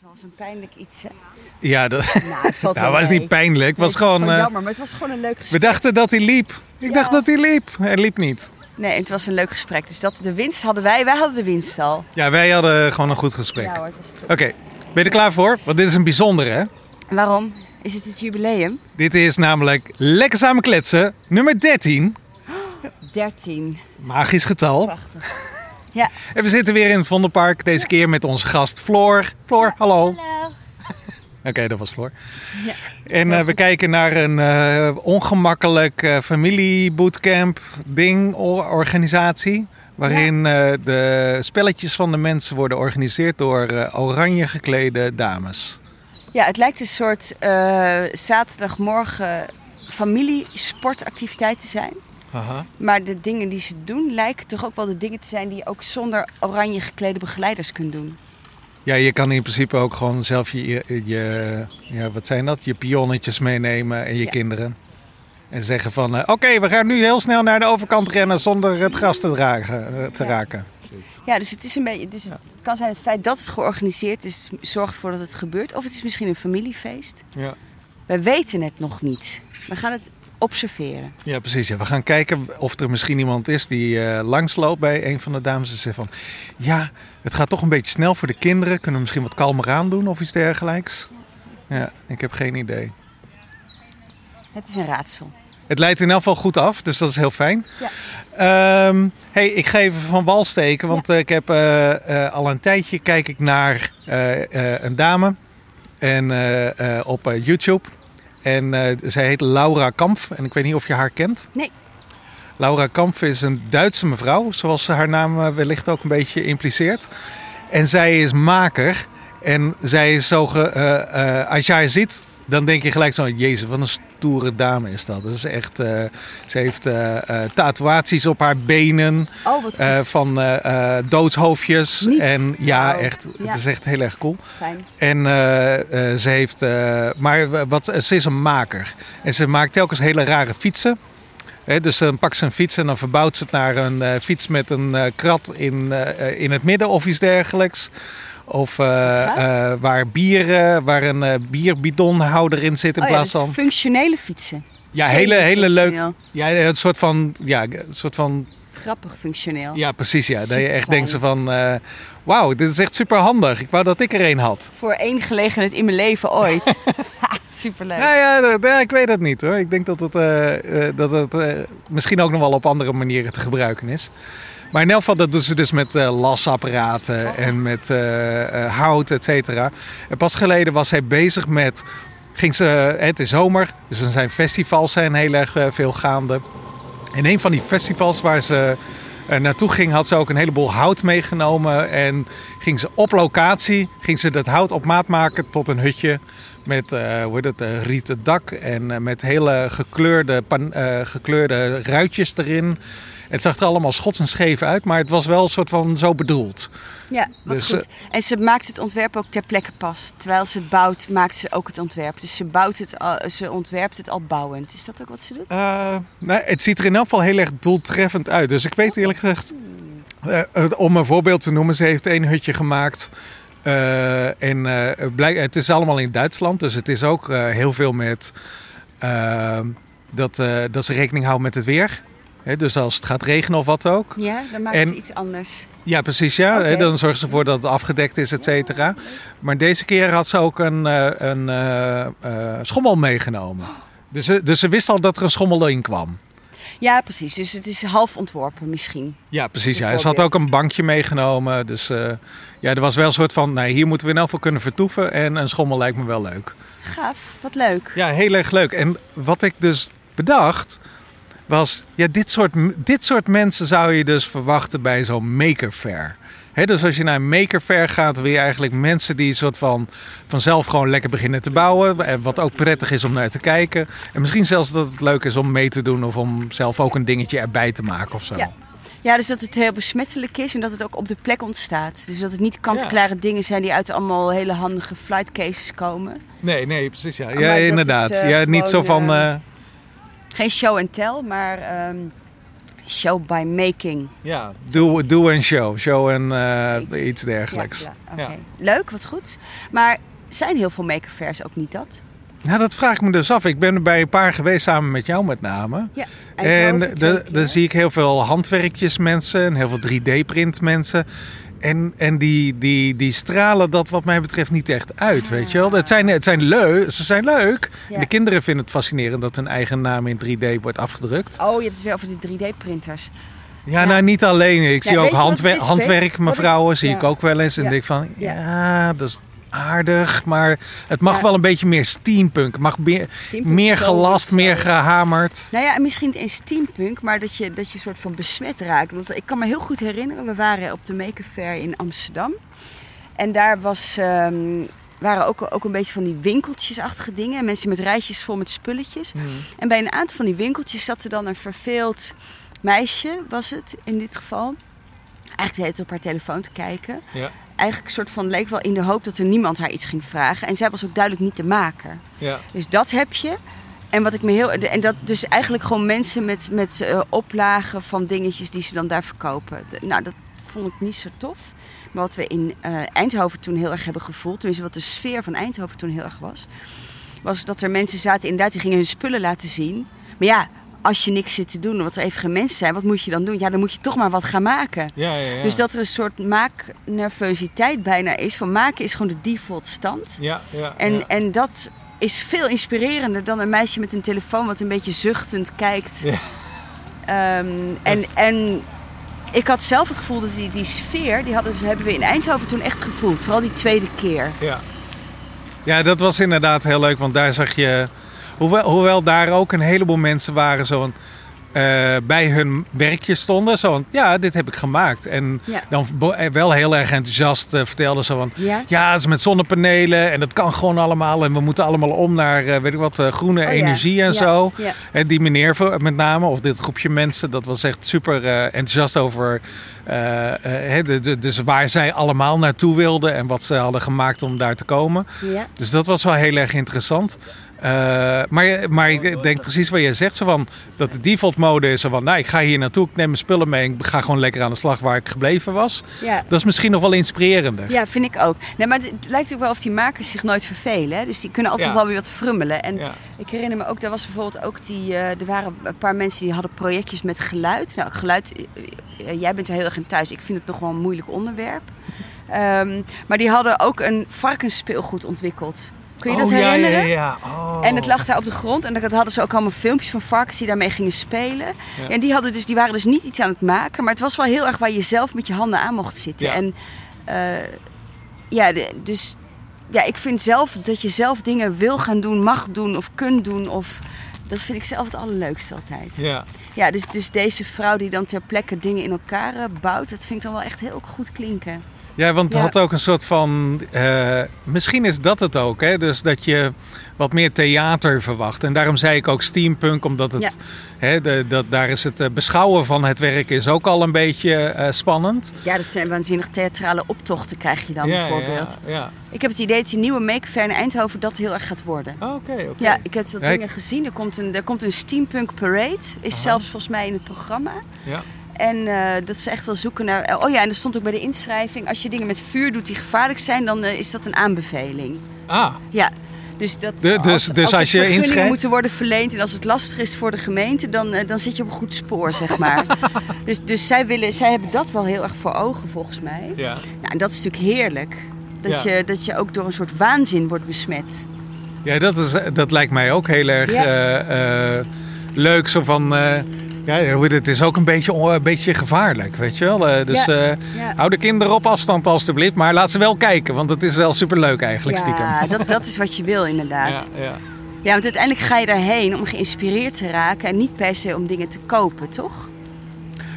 Het was een pijnlijk iets. hè? Ja, dat, Nou, nou, was niet pijnlijk. Het Nee, was gewoon... eh, jammer, maar het was gewoon een leuk we gesprek. dachten dat hij liep. Ik Ja. dacht dat hij liep. Hij liep niet. Nee, het was een leuk gesprek. Dus dat, de winst hadden wij, wij hadden de winst al. Ja, wij hadden gewoon een goed gesprek. Ja Oké, was ben je er klaar voor? Want dit is een bijzondere, hè? Waarom? Is het het jubileum? Dit is namelijk Lekker Samen Kletsen, nummer 13. 13. Magisch getal. Prachtig. Ja. En we zitten weer in het Vondelpark. Deze keer met onze gast Floor. Floor, hallo. Hallo. Oké, dat was Floor. Ja. En eh, we kijken naar een eh, ongemakkelijk eh, familiebootcamp ding, organisatie. Waarin de spelletjes van de mensen worden georganiseerd door oranje geklede dames. Ja, het lijkt een soort zaterdagmorgen familiesportactiviteit te zijn. Maar de dingen die ze doen lijken toch ook wel de dingen te zijn die je ook zonder oranje geklede begeleiders kunt doen. Ja, je kan in principe ook gewoon zelf je, je ja, wat zijn dat? Je pionnetjes meenemen en je Ja. kinderen. En zeggen van, eh, oké, we gaan nu heel snel naar de overkant rennen zonder het gras te, dragen, eh, te Ja. raken. Ja, dus het is een beetje. Dus het kan zijn het feit dat het georganiseerd is, zorgt ervoor dat het gebeurt. Of het is misschien een familiefeest. Ja. We weten het nog niet. We gaan het observeren. Ja, precies. Ja. We gaan kijken of er misschien iemand is die eh, langsloopt bij een van de dames. En zegt van, ja, het gaat toch een beetje snel voor de kinderen. Kunnen we misschien wat kalmer aan doen of iets dergelijks? Ja, ik heb geen idee. Het is een raadsel. Het leidt in elk geval goed af, dus dat is heel fijn. Ja. Ehm, hey, ik ga even van wal steken, want eh, ik heb eh, al een tijdje kijk ik naar een dame en, op YouTube. En eh, zij heet Laura Kampf en ik weet niet of je haar kent. Nee. Laura Kampf is een Duitse mevrouw, zoals haar naam eh, wellicht ook een beetje impliceert. En zij is maker. En zij is zo. Ge, eh, als jij ziet, dan denk je gelijk zo: Jezus, wat een stoere dame is dat. Dat is echt. eh, ze heeft tatoeaties op haar benen. Oh, wat goed. van doodshoofdjes. Niet? En ja, Wauw. echt. Ja. Het is echt heel erg cool. Fijn. En ze heeft. maar wat, ze is een maker. En ze maakt telkens hele rare fietsen. Dus dan pakt ze een fiets en dan verbouwt ze het naar een fiets met een krat in, in het midden of iets dergelijks. Of eh, Ja? eh, waar, bieren, waar een eh, bierbidonhouder in zit in Oh plaats van. functionele fietsen. Ja, hele, hele leuk. Ja, een soort van. Ja, een soort van. Grappig functioneel. Ja, precies. Ja. Dat je echt denkt van. eh, Wauw, dit is echt super handig. Ik wou dat ik er een had. Voor één gelegenheid in mijn leven ooit. Superleuk. Nou ja, ja, ik weet het niet hoor. Ik denk dat het, eh, dat het misschien ook nog wel op andere manieren te gebruiken is. Maar in elk geval, dat doen ze dus met eh, lasapparaten en met eh, hout, et cetera. En pas geleden was zij bezig met... Ging ze, het is zomer, dus er zijn festivals zijn heel erg veel gaande. En een van die festivals waar ze naartoe ging, had ze ook een heleboel hout meegenomen. En ging ze op locatie, ging ze dat hout op maat maken tot een hutje. Met hoe heet het, rieten dak en met hele gekleurde, pan- gekleurde ruitjes erin. Het zag er allemaal schots en scheef uit, maar het was wel een soort van zo bedoeld. Ja, wat Dus, goed. En ze maakt het ontwerp ook ter plekke pas. Terwijl ze het bouwt, maakt ze ook het ontwerp. Dus ze, bouwt het al, ze ontwerpt het al bouwend. Is dat ook wat ze doet? Eh, nou, het ziet er in elk geval heel erg doeltreffend uit. Dus ik weet eerlijk gezegd, eh, eh, om een voorbeeld te noemen, ze heeft één hutje gemaakt. Eh, en eh, blijk, het is allemaal in Duitsland, dus het is ook eh, heel veel met eh, dat, eh, dat ze rekening houden met het weer. Dus als het gaat regenen of wat ook. Ja, dan maakt En- ze iets anders. Ja, precies. Ja. Dan zorgen ze ervoor dat het afgedekt is, et cetera. Maar deze keer had ze ook een, eh, een eh, eh, schommel meegenomen. Dus, ze- dus ze wist al dat er een schommel in kwam. Ja, precies. Dus het is half ontworpen misschien. Ja, precies. Ja. Ze had ook een bankje meegenomen. Dus ja, er was wel een soort van, nou, hier moeten we in elk geval kunnen vertoeven. En een schommel lijkt me wel leuk. Gaaf, wat leuk. Ja, heel erg leuk. En wat ik dus bedacht, was, ja, dit soort, dit soort mensen zou je dus verwachten bij zo'n maker fair. Dus als je naar een maker fair gaat, wil je eigenlijk mensen die soort van vanzelf gewoon lekker beginnen te bouwen. En wat ook prettig is om naar te kijken. En misschien zelfs dat het leuk is om mee te doen of om zelf ook een dingetje erbij te maken of zo. Ja. Ja, dus dat het heel besmettelijk is en dat het ook op de plek ontstaat. Dus dat het niet kant-en-klare dingen zijn die uit allemaal hele handige flight cases komen. Nee, nee, precies. Ja, ja inderdaad. het, eh, ja, niet zo van. eh, eh, Geen show and tell, maar ehm, Show by making. Ja, do, do en show. Show en uh, iets dergelijks. Ja, ja, okay. Leuk, wat goed. Maar zijn heel veel make fairs ook niet dat? Nou, dat vraag ik me dus af. Ik ben er bij een paar geweest, samen met jou met name. Ja, en dan zie ik heel veel handwerkjes mensen en heel veel 3D-print mensen. En, en die, die, die stralen dat wat mij betreft niet echt uit, weet je wel. Het zijn, het zijn leuk, ze zijn leuk. de kinderen vinden het fascinerend dat hun eigen naam in 3D wordt afgedrukt. Oh, je hebt het weer over die 3D-printers. Ja, nou niet alleen. Ik zie ook handwer handwerk, mevrouwen, zie ik ook wel eens. En denk van, ja, dat is aardig, maar het mag wel een beetje meer steampunk. Het mag meer, meer gelast, meer gehamerd. Nou ja, misschien niet eens steampunk, maar dat je, dat je soort van besmet raakt. Want ik kan me heel goed herinneren, we waren op de Maker Fair in Amsterdam. En daar was, um, waren ook, ook een beetje van die winkeltjesachtige dingen. Mensen met rijtjes vol met spulletjes. Hmm. En bij een aantal van die winkeltjes zat er dan een verveeld meisje, was het in dit geval eigenlijk de op haar telefoon te kijken. Ja. Eigenlijk een soort van leek wel in de hoop dat er niemand haar iets ging vragen. En zij was ook duidelijk niet de maker. Ja. Dus dat heb je. En wat ik me heel. En dat dus eigenlijk gewoon mensen met, met uh, oplagen van dingetjes die ze dan daar verkopen. Nou, dat vond ik niet zo tof. Maar wat we in uh, Eindhoven toen heel erg hebben gevoeld, tenminste wat de sfeer van Eindhoven toen heel erg was, was dat er mensen zaten inderdaad die gingen hun spullen laten zien. Maar ja, als je niks zit te doen, wat er even geen mensen zijn, wat moet je dan doen? Ja, dan moet je toch maar wat gaan maken. Ja, ja, ja. Dus dat er een soort maaknervositeit bijna is. Van maken is gewoon de default stand. Ja, ja, en, en dat is veel inspirerender dan een meisje met een telefoon wat een beetje zuchtend kijkt. Ehm, en, en ik had zelf het gevoel dat die, die sfeer, die hadden, hebben we in Eindhoven toen echt gevoeld. Vooral die tweede keer. Ja. ja, dat was inderdaad heel leuk, want daar zag je Hoewel, hoewel daar ook een heleboel mensen waren uh, bij hun werkje stonden. Zo van, ja, dit heb ik gemaakt. En dan eh, wel heel erg enthousiast uh, vertelden ze van... Ja? ja, het is met zonnepanelen en dat kan gewoon allemaal. En we moeten allemaal om naar, uh, weet ik wat, groene oh, energie en zo. En die meneer met name, of dit groepje mensen... dat was echt super enthousiast over... dus waar zij allemaal naartoe wilden en wat ze hadden gemaakt om daar te komen. Dus dat was wel heel erg interessant. Uh, maar, maar ik denk precies wat je zegt. Zo van, dat de default mode is zo van, nou ik ga hier naartoe, ik neem mijn spullen mee en ik ga gewoon lekker aan de slag waar ik gebleven was. Ja. Dat is misschien nog wel inspirerender. Ja, vind ik ook. Nee, maar het lijkt ook wel of die makers zich nooit vervelen. Hè? Dus die kunnen altijd wel weer wat frummelen. En ik herinner me ook, er was bijvoorbeeld ook die, uh, er waren een paar mensen die hadden projectjes met geluid. Nou, geluid, uh, jij bent er heel erg in thuis. Ik vind het nog wel een moeilijk onderwerp. Um, maar die hadden ook een varkensspeelgoed ontwikkeld. Kun je dat oh, herinneren? Ja, ja, ja. Oh. En het lag daar op de grond. En dan hadden ze ook allemaal filmpjes van varkens die daarmee gingen spelen. En die, hadden dus, die waren dus niet iets aan het maken. Maar het was wel heel erg waar je zelf met je handen aan mocht zitten. En uh, ja, dus ja, ik vind zelf dat je zelf dingen wil gaan doen, mag doen of kunt doen. Of, dat vind ik zelf het allerleukste altijd. Ja. Ja, dus, dus deze vrouw die dan ter plekke dingen in elkaar eh, bouwt, dat vind ik dan wel echt heel goed klinken. Ja, want het had ook een soort van. Uh, misschien is dat het ook, hè? Dus dat je wat meer theater verwacht. En daarom zei ik ook steampunk, omdat het. Hè, de, dat, daar is het eh, beschouwen van het werk is ook al een beetje uh, spannend. Ja, dat zijn waanzinnig theatrale optochten, krijg je dan bijvoorbeeld. Ja, ja. Ik heb het idee dat die nieuwe Make Fair in Eindhoven dat heel erg gaat worden. Oh, oké, oké. Ja, ik heb wat dingen gezien. Er komt, een, er komt een steampunk parade. Is zelfs volgens mij in het programma. Ja. En uh, dat ze echt wel zoeken naar. Oh ja, en er stond ook bij de inschrijving: als je dingen met vuur doet die gevaarlijk zijn, dan uh, is dat een aanbeveling. Ah. Ja. Dus, dat, de, dus, als, dus als, je inschrijft. moeten worden verleend en als het lastig is voor de gemeente, dan, uh, dan zit je op een goed spoor, zeg maar. dus dus zij, willen, zij hebben dat wel heel erg voor ogen, volgens mij. Ja. Nou, en dat is natuurlijk heerlijk. Dat, ja. je, dat je ook door een soort waanzin wordt besmet. Ja, dat, is, dat lijkt mij ook heel erg ja. leuk. Zo van ja, het is ook een beetje, een beetje gevaarlijk, weet je wel. Eh, dus ja, uh, hou de kinderen op afstand alstublieft. Maar laat ze wel kijken, want het is wel superleuk eigenlijk stiekem. Ja, dat, dat is wat je wil inderdaad. Ja, ja. ja, want uiteindelijk ga je daarheen om geïnspireerd te raken... en niet per se om dingen te kopen, toch?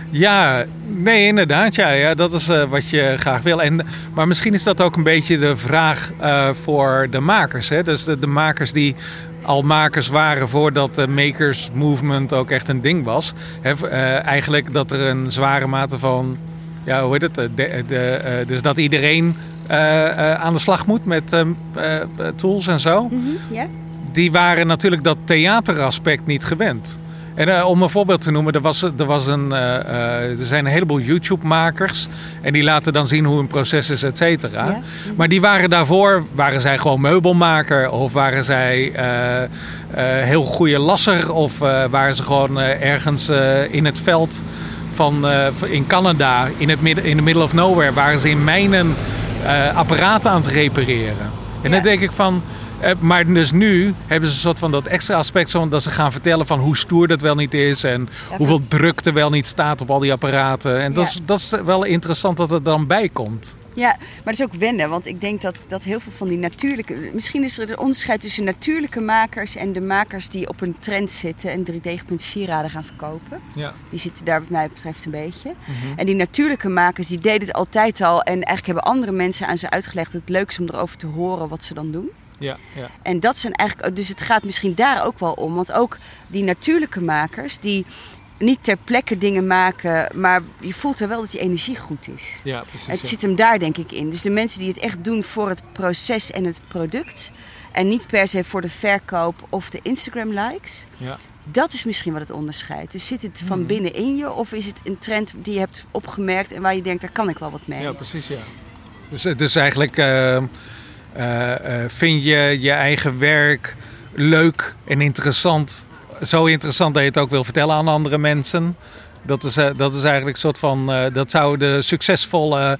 Ja, nee, inderdaad. Ja, ja dat is uh, wat je graag wil. En, maar misschien is dat ook een beetje de vraag uh, voor de makers. Hè? Dus de, de makers die al makers waren voordat de makers movement ook echt een ding was. He, uh, eigenlijk dat er een zware mate van, ja, hoe heet het, de, de, uh, dus dat iedereen uh, aan de slag moet met tools en zo. Mm -hmm, yeah. Die waren natuurlijk dat theateraspect niet gewend. En uh, om een voorbeeld te noemen, er, was, er, was een, uh, uh, er zijn een heleboel YouTube-makers. En die laten dan zien hoe een proces is, et cetera. Ja. Maar die waren daarvoor, waren zij gewoon meubelmaker of waren zij heel goede lasser of waren ze gewoon ergens in het veld van, in Canada, in het midden, in the middle of nowhere, waren ze in mijnen apparaten aan het repareren. En ja. dan denk ik van, eh, maar dus nu hebben ze een soort van dat extra aspect, zo dat ze gaan vertellen van hoe stoer dat wel niet is en hoeveel druk er wel niet staat op al die apparaten. En dat, is, dat is wel interessant dat het dan bij komt. Ja, maar het is ook wennen, want ik denk dat, dat heel veel van die natuurlijke. Misschien is er een onderscheid tussen natuurlijke makers en de makers die op een trend zitten en 3D-geprinte sieraden gaan verkopen. Ja. Die zitten daar, wat mij betreft, een beetje. Mhm. En die natuurlijke makers, die deden het altijd al en eigenlijk hebben andere mensen aan ze uitgelegd dat het leuk is om erover te horen wat ze dan doen. Ja, ja. En dat zijn eigenlijk, dus het gaat misschien daar ook wel om. Want ook die natuurlijke makers, die niet ter plekke dingen maken, maar je voelt er wel dat die energie goed is. Ja, precies. Het zit hem daar denk ik in. Dus de mensen die het echt doen voor het proces en het product. En niet per se voor de verkoop of de Instagram likes. Ja. Dat is misschien wat het onderscheidt. Dus zit het van mm. binnen in je of is het een trend die je hebt opgemerkt en waar je denkt, daar kan ik wel wat mee? Ja, precies ja. Dus, dus eigenlijk. Uh uh, vind je je eigen werk leuk en interessant? Zo interessant dat je het ook wil vertellen aan andere mensen. Dat is, uh, dat is eigenlijk een soort van. dat zouden succesvolle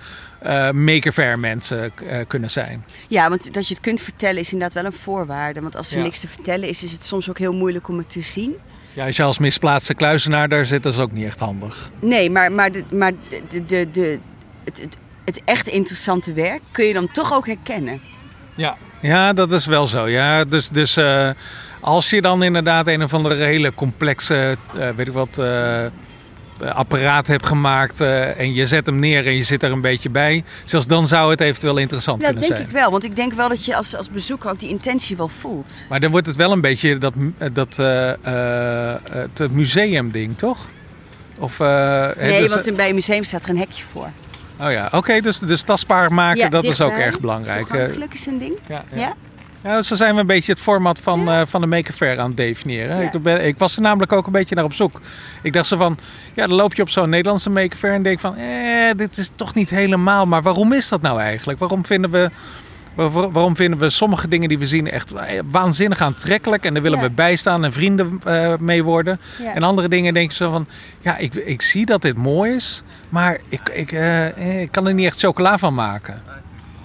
maker fair mensen kunnen zijn. Ja, want dat je het kunt vertellen is inderdaad wel een voorwaarde. Want als er niks te vertellen is, is het soms ook heel moeilijk om het te zien. Ja, als je als misplaatste kluizenaar daar zit, dat is ook niet echt handig. Nee, maar, maar, de, maar de, de, de, het, het, het echt interessante werk kun je dan toch ook herkennen. Ja, ja dat is wel zo. Ja, dus dus uh, als je dan inderdaad een of andere hele complexe, uh, weet ik wat, uh, apparaat hebt gemaakt en je zet hem neer en je zit er een beetje bij, zelfs dan zou het eventueel interessant kunnen zijn. Ja, denk ik wel. Want ik denk wel dat je als, als bezoeker ook die intentie wel voelt. Maar dan wordt het wel een beetje dat, dat het museumding, toch? Of, nee, dus, want bij een museum staat er een hekje voor. Oh ja, oké, dus, dus tastbaar maken, dat is ook erg belangrijk. Toegankelijk is een ding. Ja, ja. ja. zo zijn we een beetje het format van, uh, van de Maker Fair aan het definiëren. Ik, ben, ik was er namelijk ook een beetje naar op zoek. Ik dacht zo van, ja, dan loop je op zo'n Nederlandse Maker Fair en denk van, eh, dit is toch niet helemaal. Maar waarom is dat nou eigenlijk? Waarom vinden we Waarom vinden we sommige dingen die we zien echt waanzinnig aantrekkelijk en daar willen we bijstaan en vrienden uh, mee worden? En andere dingen denk je zo van, ja, ik, ik zie dat dit mooi is, maar ik, ik, uh, ik kan er niet echt chocola van maken.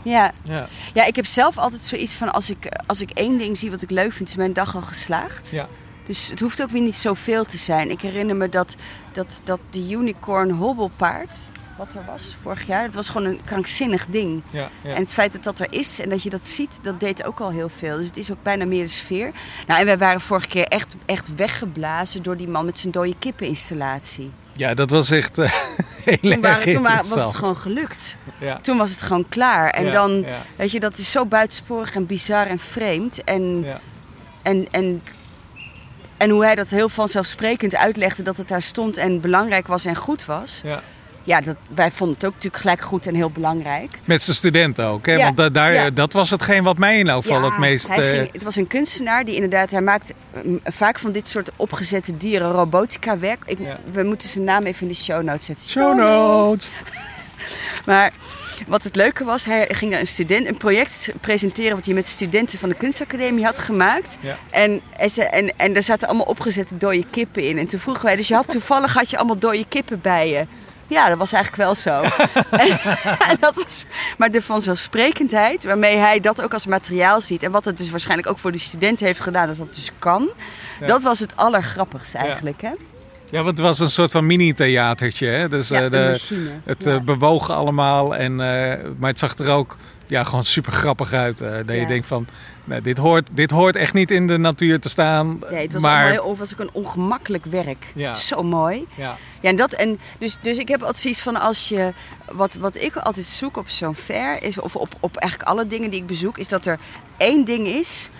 Ja. ja. Ja. ik heb zelf altijd zoiets van als ik, als ik één ding zie wat ik leuk vind, is mijn dag al geslaagd. Ja. Dus het hoeft ook weer niet zoveel te zijn. Ik herinner me dat, dat, dat de unicorn hobbelpaard wat er was vorig jaar. Het was gewoon een krankzinnig ding. Ja, ja. En het feit dat dat er is en dat je dat ziet, dat deed ook al heel veel. Dus het is ook bijna meer de sfeer. Nou, en wij waren vorige keer echt, echt weggeblazen door die man met zijn dode kippeninstallatie. Ja, dat was echt uh, heel toen, waren, toen was het gewoon gelukt. Ja. Toen was het gewoon klaar. En dan, weet je, dat is zo buitensporig en bizar en vreemd. En, en, en, en hoe hij dat heel vanzelfsprekend uitlegde dat het daar stond en belangrijk was en goed was. Ja ja, dat, wij vonden het ook natuurlijk gelijk goed en heel belangrijk. Met zijn studenten ook, hè? Want daar, dat was hetgeen wat mij in geval het meest... Hij eh, het was een kunstenaar die inderdaad, hij maakt mm, vaak van dit soort opgezette dieren robotica werk. Ik, we moeten zijn naam even in de show notes zetten. Show notes! maar wat het leuke was, hij ging een student een project presenteren wat hij met studenten van de kunstacademie had gemaakt. En, en, en, en daar zaten allemaal opgezette dode kippen in. En toen vroegen wij, dus je had toevallig had je allemaal dode kippen bij je. Ja, dat was eigenlijk wel zo. en, dat is, maar de vanzelfsprekendheid waarmee hij dat ook als materiaal ziet... en wat het dus waarschijnlijk ook voor de studenten heeft gedaan, dat dat dus kan... dat was het allergrappigste eigenlijk, hè? Ja, want het was een soort van mini-theatertje. Dus ja, uh, de, het uh, bewoog allemaal. En, uh, maar het zag er ook ja, gewoon super grappig uit. dat je denkt van, nee, dit, hoort, dit hoort echt niet in de natuur te staan. Nee, het was, maar... ook, was ook een ongemakkelijk werk. Ja. Zo mooi. Ja. Ja, en dat, en dus, dus ik heb altijd zoiets van als je... Wat, wat ik altijd zoek op zo'n fair, is, of op, op eigenlijk alle dingen die ik bezoek... is dat er één ding is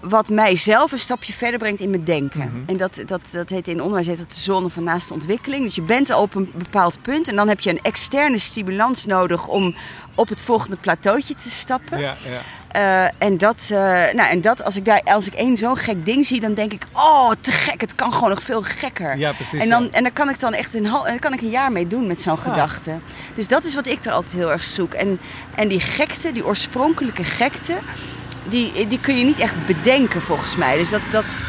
wat mij zelf een stapje verder brengt in mijn denken. Mhm. En dat, dat, dat heet in onderwijs heet dat de zone van naaste ontwikkeling. Dus je bent al op een bepaald punt en dan heb je een externe stimulans nodig om op het volgende plateautje te stappen. Ja, ja. Eh, en, dat, eh, nou, en dat, als ik, daar, als ik één zo'n gek ding zie, dan denk ik, oh, te gek, het kan gewoon nog veel gekker. Ja, precies, En, dan, ja. en daar kan ik dan echt een, hal- daar kan ik een jaar mee doen met zo'n gedachte. Dus dat is wat ik er altijd heel erg zoek. En, en die gekte, die oorspronkelijke gekte, die, die kun je niet echt bedenken volgens mij. Dus dat... dat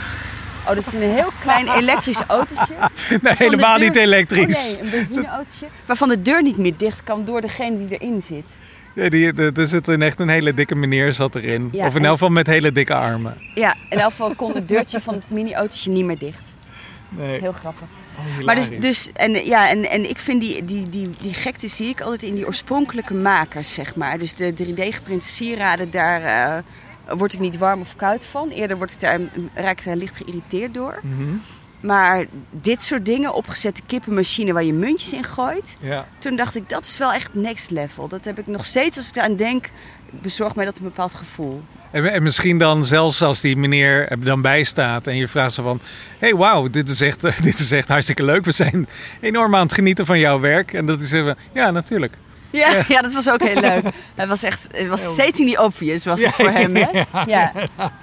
Oh, dat is een heel klein elektrisch autootje. Nee, helemaal deur- niet elektrisch. Oh nee, een benzineautootje. Waarvan de deur niet meer dicht kan door degene die erin zit. Ja, die, de- er zit een echt een hele dikke meneer zat erin. Ja, of in elk geval met hele dikke armen. Ja, in elk geval kon het deurtje van het mini-autootje niet meer dicht. Nee. Heel grappig. Oh, Maar dus, dus en, ja, en, en ik vind die, die, die, die gekte zie ik altijd in die oorspronkelijke makers, zeg maar. Dus de 3D-geprinte sieraden, daar eh, word ik niet warm of koud van. Eerder word ik daar, raak ik daar licht geïrriteerd door. Mhm. Maar dit soort dingen, opgezette kippenmachine waar je muntjes in gooit. Ja. Toen dacht ik, dat is wel echt next level. Dat heb ik nog steeds, als ik eraan denk, bezorgt mij dat een bepaald gevoel. En, en misschien dan zelfs als die meneer er dan bij staat en je vraagt zo van... Hé, hey, wauw, dit, is echt, dit is echt hartstikke leuk. We zijn enorm aan het genieten van jouw werk. En dat is even, ja, natuurlijk. Ja, ja. dat was ook heel leuk. Het was echt, het was stating the obvious was het Ja, voor hem, hè? ja.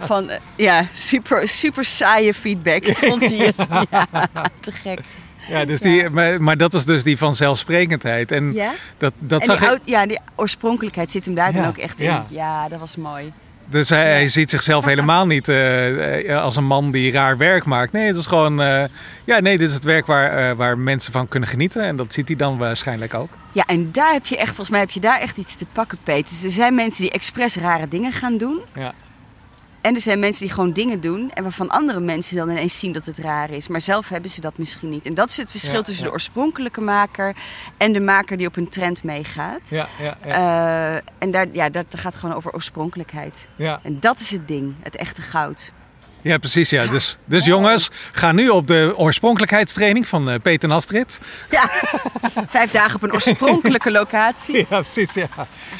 Van, eh, ja super, super saaie feedback vond hij het. Ja, te gek. Ja, dus Die, maar, maar dat is dus die vanzelfsprekendheid. En Ja? dat, dat en zag die, ik... oud- ja, die oorspronkelijkheid zit hem daar dan ook echt in. ja. Ja, dat was mooi. Dus hij, hij ziet zichzelf helemaal niet eh, eh, als een man die raar werk maakt. Nee, het is gewoon... eh, ja, nee, dit is het werk waar, eh, waar mensen van kunnen genieten. En dat ziet hij dan waarschijnlijk ook. Ja, en daar heb je echt, volgens mij heb je daar echt iets te pakken, Peter. Dus er zijn mensen die expres rare dingen gaan doen. Ja. En er zijn mensen die gewoon dingen doen en waarvan andere mensen dan ineens zien dat het raar is. Maar zelf hebben ze dat misschien niet. En dat is het verschil Ja, tussen ja. de oorspronkelijke maker en de maker die op een trend meegaat. Ja, ja, ja. Eh, en daar, ja, dat gaat gewoon over oorspronkelijkheid. ja. En dat is het ding, het echte goud. Ja, precies. Ja. Dus, dus jongens, ga nu op de oorspronkelijkheidstraining van eh, Peter en Astrid. Ja, vijf dagen op een oorspronkelijke locatie. Ja, precies. Ja.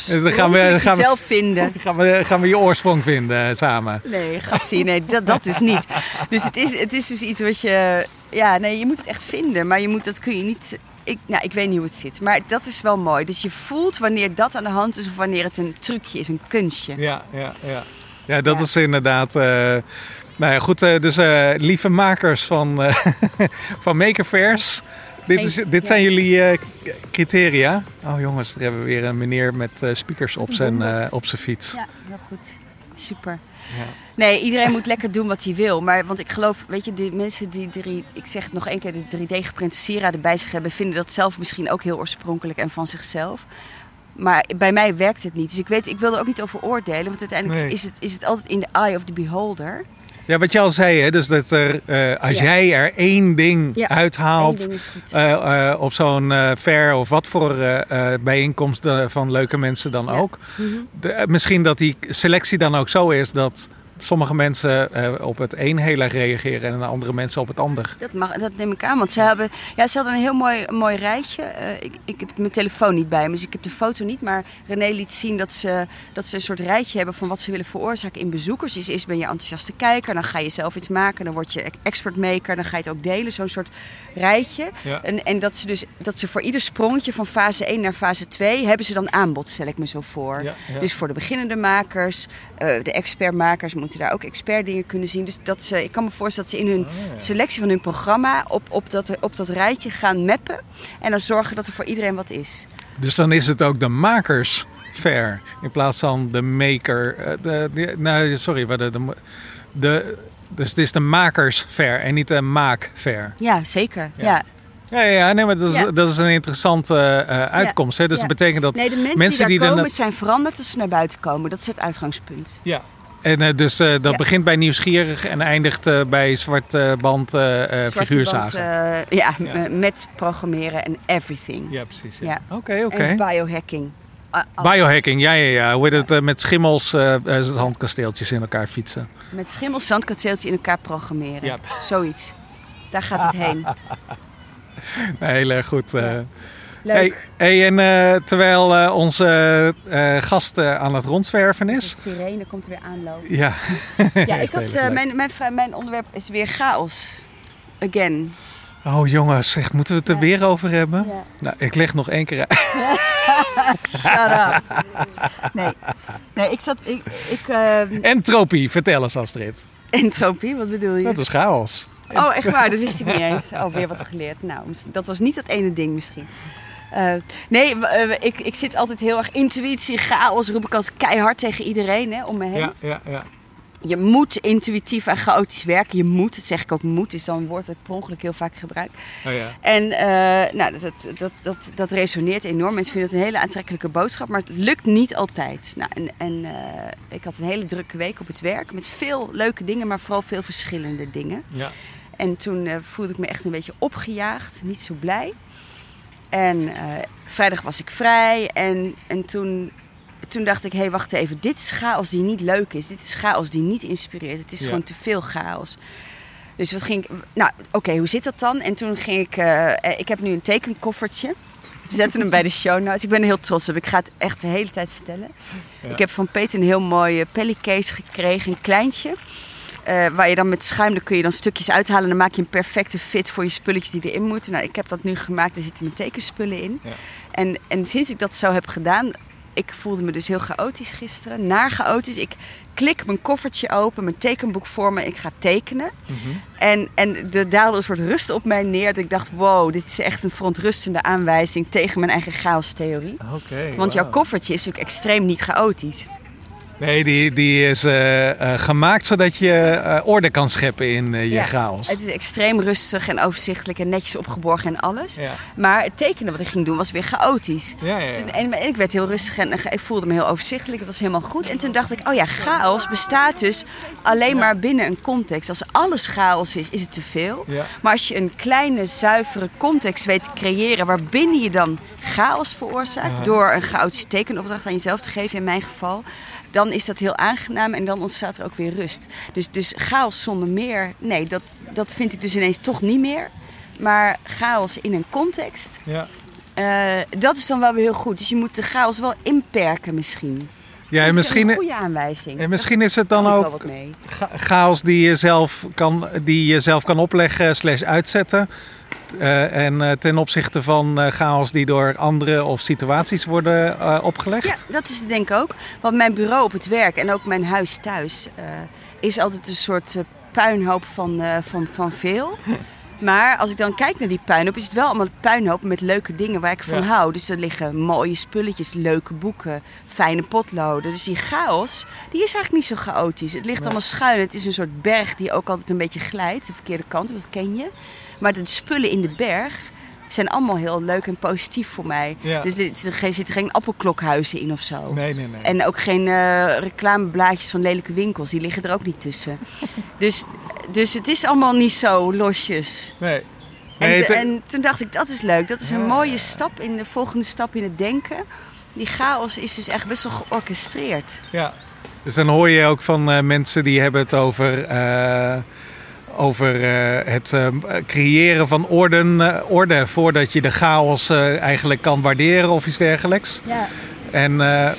Dus dan gaan we, dan gaan zelf we, vinden. gaan we, gaan we je oorsprong vinden eh, samen. Nee, gaat zien. Nee, dat, dat dus niet. Dus het is, het is dus iets wat je... Ja, nee, je moet het echt vinden. Maar je moet, dat kun je niet... Ik, nou, ik weet niet hoe het zit. Maar dat is wel mooi. Dus je voelt wanneer dat aan de hand is... of wanneer het een trucje is, een kunstje. Ja, ja, ja. Ja, dat Ja. is inderdaad. eh nou ja, goed. eh, dus eh, lieve makers van, eh van Maker Fairs. Dit, is, dit zijn jullie criteria. Oh jongens, daar hebben we weer een meneer met speakers op zijn, op zijn fiets. Ja, heel goed. Super. Ja. Nee, iedereen moet lekker doen wat hij wil. Maar want ik geloof, weet je, die mensen die drie, ik zeg het nog één keer, die 3D-geprinte sieraden bij zich hebben, vinden dat zelf misschien ook heel oorspronkelijk en van zichzelf. Maar bij mij werkt het niet. Dus ik weet, ik wil er ook niet over oordelen. Want uiteindelijk Nee. is, het, is het altijd in de eye of the beholder. Ja, wat je al zei, hè, dus dat er, eh, als Ja. jij er één ding Ja, uithaalt ding eh, eh, op zo'n fair of wat voor bijeenkomst van leuke mensen dan Ja. ook. Mhm. De, misschien dat die selectie dan ook zo is dat sommige mensen eh, op het een heel erg reageren en andere mensen op het ander. Dat, mag, dat neem ik aan. Want ze, hebben, ja, ze hadden een heel mooi, mooi rijtje. Eh, ik, ik heb mijn telefoon niet bij me, dus ik heb de foto niet. Maar René liet zien dat ze, dat ze een soort rijtje hebben van wat ze willen veroorzaken in bezoekers. Dus eerst ben je enthousiaste kijker, dan ga je zelf iets maken. Dan word je expert maker, dan ga je het ook delen. Zo'n soort rijtje. Ja. En, en dat, ze dus, dat ze voor ieder sprongetje van fase 1 naar fase 2 hebben ze dan aanbod, stel ik me zo voor. Ja, ja. Dus voor de beginnende makers, eh, de expertmakers moeten daar ook expertdingen kunnen zien. Dus dat ze, ik kan me voorstellen dat ze in hun selectie van hun programma op, op, dat, op dat rijtje gaan mappen. En dan zorgen dat er voor iedereen wat is. Dus dan is het ook de makers fair in plaats van de maker. eh, De, de, nou, sorry, wat de, de, de, dus het is de makers fair en niet de maak fair. Ja, zeker. Ja. Ja. Ja, nee, maar dat is, Ja. dat is een interessante eh, uitkomst. Hè? Dus dat betekent dat Nee, de mensen, mensen die daar komen zijn veranderd als ze naar buiten komen. Dat is het uitgangspunt. Ja. En eh, dus eh, dat Ja. begint bij nieuwsgierig en eindigt eh, bij zwart band Zwarte figuurzagen. band, eh, ja, Ja. met programmeren en everything. ja, precies. Ja. Oké, oké. En biohacking. Biohacking, ja, ja, ja. Hoe heet het? met schimmels, eh, handkasteeltjes in elkaar fietsen. met schimmels, zandkasteeltje in elkaar programmeren. Ja. Zoiets. Daar gaat het heen. Nee, heel erg goed. eh. Leuk. Hey, hey, en eh, terwijl eh, onze eh, gast aan het rondzwerven is. De sirene komt er weer aanlopen. Ja, Ja, ik had, mijn, mijn, mijn onderwerp is weer chaos. Again. Oh jongens, zeg, moeten we het er Ja. weer over hebben? Ja. Nou, ik leg nog één keer uit. Shut up. Nee, nee ik zat... Ik, ik, eh, Entropie, vertel eens Astrid. entropie, wat bedoel je? Dat is chaos. Oh, echt waar? Dat wist ik niet eens. Oh, weer wat geleerd. Nou, dat was niet dat ene ding misschien. Eh, nee, eh, ik, ik zit altijd heel erg intuïtie, chaos, roep ik altijd keihard tegen iedereen hè, om me heen. Ja, ja, ja. Je moet intuïtief en chaotisch werken. Je moet, dat zeg ik ook moet, is dan een woord dat ik per ongeluk heel vaak gebruik. Oh, ja. En eh, nou, dat, dat, dat, dat, dat resoneert enorm. Mensen vinden het een hele aantrekkelijke boodschap, maar het lukt niet altijd. Nou, en en ik had een hele drukke week op het werk met veel leuke dingen, maar vooral veel verschillende dingen. ja. En toen voelde ik me echt een beetje opgejaagd, niet zo blij. En eh, vrijdag was ik vrij en, en toen, toen dacht ik, hé hey, wacht even, dit is chaos die niet leuk is. Dit is chaos die niet inspireert. Het is Ja. gewoon te veel chaos. Dus wat ging ik, nou oké, hoe zit dat dan? En toen ging ik, eh, eh, ik heb nu een tekenkoffertje. We zetten hem bij de show notes. Ik ben er heel trots op. Ik ga het echt de hele tijd vertellen. Ja. Ik heb van Peter een heel mooi pellicase gekregen, een kleintje. Eh, waar je dan met schuim, dan kun je dan stukjes uithalen. En dan maak je een perfecte fit voor je spulletjes die erin moeten. Nou, ik heb dat nu gemaakt. Er zitten mijn tekenspullen in. Ja. En, en sinds ik dat zo heb gedaan, ik voelde me dus heel chaotisch gisteren. Naar chaotisch. Ik klik mijn koffertje open, mijn tekenboek voor me. Ik ga tekenen. Mhm. En, en er daalde een soort rust op mij neer. Dat ik dacht, wow, dit is echt een verontrustende aanwijzing tegen mijn eigen chaos-theorie. Oké. Want jouw koffertje is natuurlijk extreem niet chaotisch. Nee, die, die is eh, eh, gemaakt zodat je eh, orde kan scheppen in je Ja. chaos. Het is extreem rustig en overzichtelijk en netjes opgeborgen en alles. Ja. Maar het tekenen wat ik ging doen was weer chaotisch. Ja, Toen-. En, en ik werd heel rustig en ik voelde me heel overzichtelijk. Het was helemaal goed. En toen dacht ik, oh ja, chaos bestaat dus alleen maar binnen een context. Als alles chaos is, is het te veel. Maar als je een kleine, zuivere context weet te creëren... waarbinnen je dan chaos veroorzaakt... Door een chaotische tekenopdracht aan jezelf te geven, in mijn geval... dan is dat heel aangenaam en dan ontstaat er ook weer rust. Dus, dus chaos zonder meer, nee, dat, dat vind ik dus ineens toch niet meer. Maar chaos in een context... Ja. Eh, dat is dan wel weer heel goed. Dus je moet de chaos wel inperken misschien. Ja, en misschien, een goede aanwijzing. en misschien is het dan ook chaos die je zelf kan, die je zelf kan opleggen slash uitzetten. Eh, en eh, ten opzichte van eh, chaos die door anderen of situaties worden eh, opgelegd. Ja, dat is het denk ik ook. Want mijn bureau op het werk en ook mijn huis thuis eh, is altijd een soort puinhoop van, eh, van, van veel. Maar als ik dan kijk naar die puinhoop, is het wel allemaal puinhopen met leuke dingen waar ik van Ja. hou. Dus er liggen mooie spulletjes, leuke boeken, fijne potloden. Dus die chaos, die is eigenlijk niet zo chaotisch. Het ligt allemaal schuin. Het is een soort berg die ook altijd een beetje glijdt, de verkeerde kant, dat ken je. Maar de spullen in de berg zijn allemaal heel leuk en positief voor mij. Ja. Dus er zitten geen- zitten geen appelklokhuizen in of zo. Nee, nee, nee. En ook geen eh, reclameblaadjes van lelijke winkels. Die liggen er ook niet tussen. dus, dus het is allemaal niet zo losjes. nee. En, en toen dacht ik, dat is leuk. Dat is een Ja. mooie stap in de volgende stap in het denken. Die chaos is dus echt best wel georchestreerd. Ja. Dus dan hoor je ook van eh, mensen die hebben het over, eh, over eh, het eh, creëren van orden, eh, orde voordat je de chaos eh, eigenlijk kan waarderen of iets dergelijks. Ja. En eh,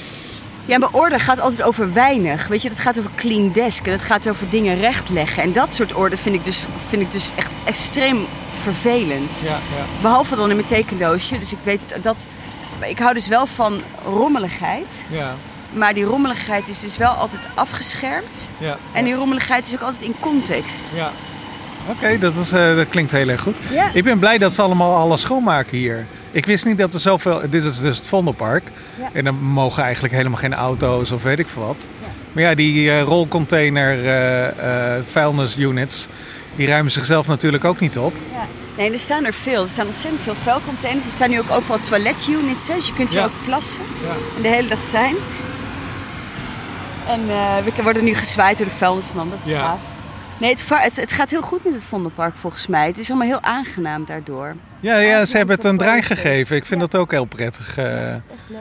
Ja, maar orde gaat altijd over weinig. Weet je, dat gaat over clean desk. En het gaat over dingen rechtleggen. En dat soort orde vind ik dus, vind ik dus echt extreem vervelend. ja, ja. Behalve dan in mijn tekendoosje. Dus ik weet dat. Ik hou dus wel van rommeligheid. ja, Maar die rommeligheid is dus wel altijd afgeschermd. ja. En die rommeligheid is ook altijd in context. Ja. Oké, dat, is, eh, dat klinkt heel erg goed. Ja. Ik ben blij dat ze allemaal alles schoonmaken hier. Ik wist niet dat er zoveel... Dit is dus het Vondelpark. Ja. En dan mogen eigenlijk helemaal geen auto's of weet ik veel wat. Maar ja, die eh, rolcontainer eh, eh, vuilnisunits... die ruimen zichzelf natuurlijk ook niet op. Ja. Nee, er staan er veel. Er staan ontzettend veel vuilcontainers. Er staan nu ook overal toiletunits. Hè? Dus je kunt hier ook plassen Ja. en de hele dag zijn. En we worden nu gezwaaid door de vuilnisman. Dat is gaaf. Nee, het, het, het gaat heel goed met het Vondelpark volgens mij. Het is allemaal heel aangenaam daardoor. Ja, ja, ze hebben het een draai Echt gegeven. Ik vind dat ook heel prettig. eh. leuk.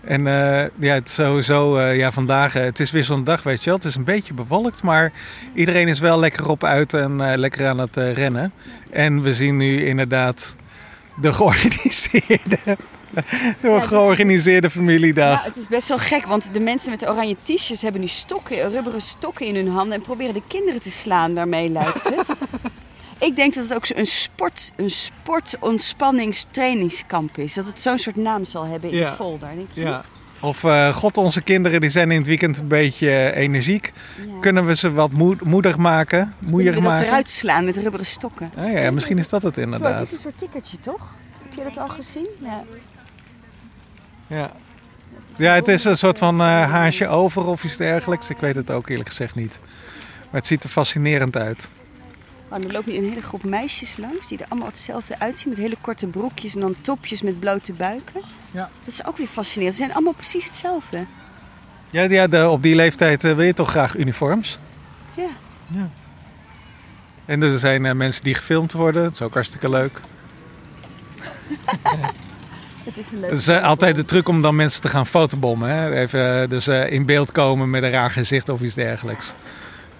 En eh, ja, het sowieso, eh, ja, vandaag, het is weer zo'n dag, weet je wel. Het is een beetje bewolkt, maar iedereen is wel lekker op uit en lekker aan het rennen. En we zien nu inderdaad de georganiseerde, de georganiseerde familiedag. Ja, het is best wel gek, want de mensen met de oranje t-shirts hebben nu stokken, rubberen stokken in hun handen en proberen de kinderen te slaan. Daarmee lijkt het. Ik denk dat het ook een sport, een sport ontspanningstrainingskamp is. Dat het zo'n soort naam zal hebben in Ja. de folder. Denk je Ja. niet? Of eh, god, onze kinderen die zijn in het weekend een beetje eh, energiek. Ja. Kunnen we ze wat moed- moedig maken? Moeier Kunnen we dat maken? eruit slaan met rubberen stokken. Ah, ja, misschien is dat het inderdaad. is een soort tikkertje, toch? Heb je dat al gezien? Ja. Ja. ja, het is een soort van eh, haasje over of iets dergelijks. Ik weet het ook eerlijk gezegd niet. Maar het ziet er fascinerend uit. Oh, er loopt nu een hele groep meisjes langs die er allemaal hetzelfde uitzien. Met hele korte broekjes en dan topjes met blote buiken. Ja. Dat is ook weer fascinerend. Ze zijn allemaal precies hetzelfde. Ja, ja de, op die leeftijd eh, wil je toch graag uniforms? Ja. En er zijn eh, mensen die gefilmd worden. Dat is ook hartstikke leuk. Het is een leuk. Het is eh, altijd de truc om dan mensen te gaan fotobommen. Hè? Even dus in beeld komen met een raar gezicht of iets dergelijks.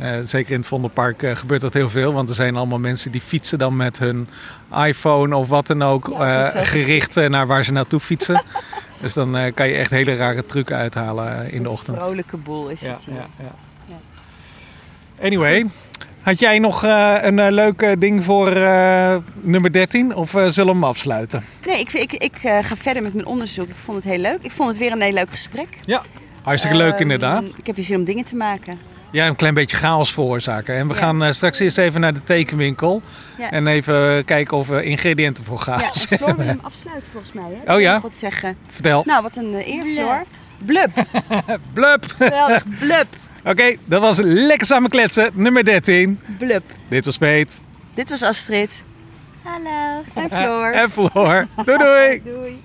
Eh, zeker in het Vondelpark eh, gebeurt dat heel veel. Want er zijn allemaal mensen die fietsen dan met hun iPhone of wat dan ook. Ja, eh, gericht naar waar ze naartoe fietsen. dus dan kan je echt hele rare trucken uithalen in de ochtend. Een vrolijke boel is het hier. ja. Ja. Anyway, had jij nog een leuk ding voor nummer 13? Of zullen we hem afsluiten? Nee, ik, ik, ik ga verder met mijn onderzoek. Ik vond het heel leuk. Ik vond het weer een heel leuk gesprek. Ja. Hartstikke leuk Ehm, inderdaad. Ik heb weer zin om dingen te maken. Ja, een klein beetje chaos veroorzaken. En we Ja. gaan eh, straks eerst even naar de tekenwinkel. Ja. En even kijken of we ingrediënten voor Ja, chaos wil hebben. hem afsluiten volgens mij. Hè? Oh ja? Wat zeggen. Vertel. Nou, wat een eh, eer, Floor. Blub. Blub. Geweldig. Blub. Oké, dat was lekker samen kletsen. Nummer 13. Blub. Dit was Peet. Dit was Astrid. Hallo. En Floor. En Floor. Doei doei. Doei.